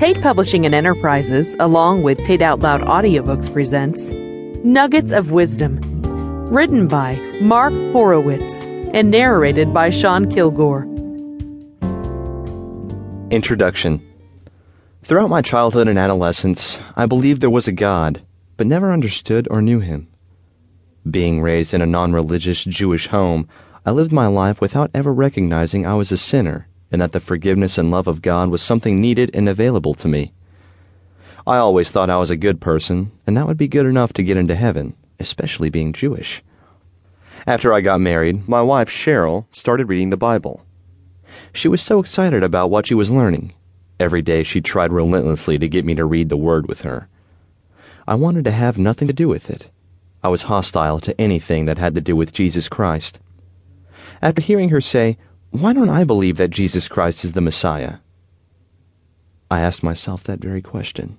Tate Publishing and Enterprises, along with Tate Out Loud Audiobooks, presents Nuggets of Wisdom, written by Mark Horowitz and narrated by Sean Kilgore. Introduction Throughout my childhood and adolescence, I believed there was a God, but never understood or knew him. Being raised in a non religious Jewish home, I lived my life without ever recognizing I was a sinner and that the forgiveness and love of God was something needed and available to me. I always thought I was a good person, and that would be good enough to get into heaven, especially being Jewish. After I got married, my wife, Sharel, started reading the Bible. She was so excited about what she was learning. Every day she tried relentlessly to get me to read the Word with her. I wanted to have nothing to do with it. I was hostile to anything that had to do with Jesus Christ. After hearing her say, Why don't I believe that Jesus Christ is the Messiah? I asked myself that very question.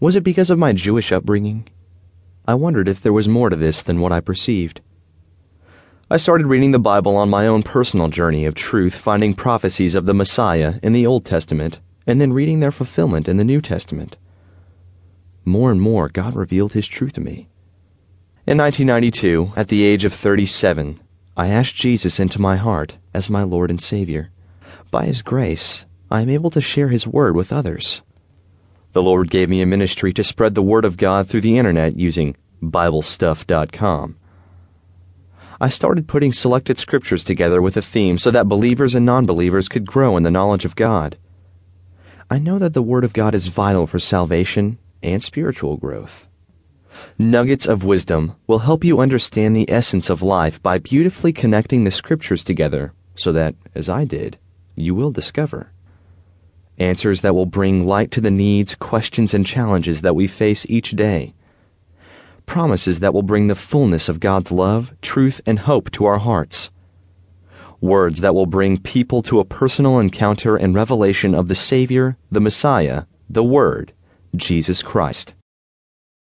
Was it because of my Jewish upbringing? I wondered if there was more to this than what I perceived. I started reading the Bible on my own personal journey of truth, finding prophecies of the Messiah in the Old Testament, and then reading their fulfillment in the New Testament. More and more, God revealed His truth to me. In 1992, at the age of 37, I asked Jesus into my heart as my Lord and Savior. By His grace, I am able to share His Word with others. The Lord gave me a ministry to spread the Word of God through the internet using BibleStuff.com. I started putting selected scriptures together with a theme so that believers and non believers could grow in the knowledge of God. I know that the Word of God is vital for salvation and spiritual growth. Nuggets of Wisdom will help you understand the essence of life by beautifully connecting the scriptures together so that, as I did, you will discover. Answers that will bring light to the needs, questions, and challenges that we face each day. Promises that will bring the fullness of God's love, truth, and hope to our hearts. Words that will bring people to a personal encounter and revelation of the Savior, the Messiah, the Word, Jesus Christ.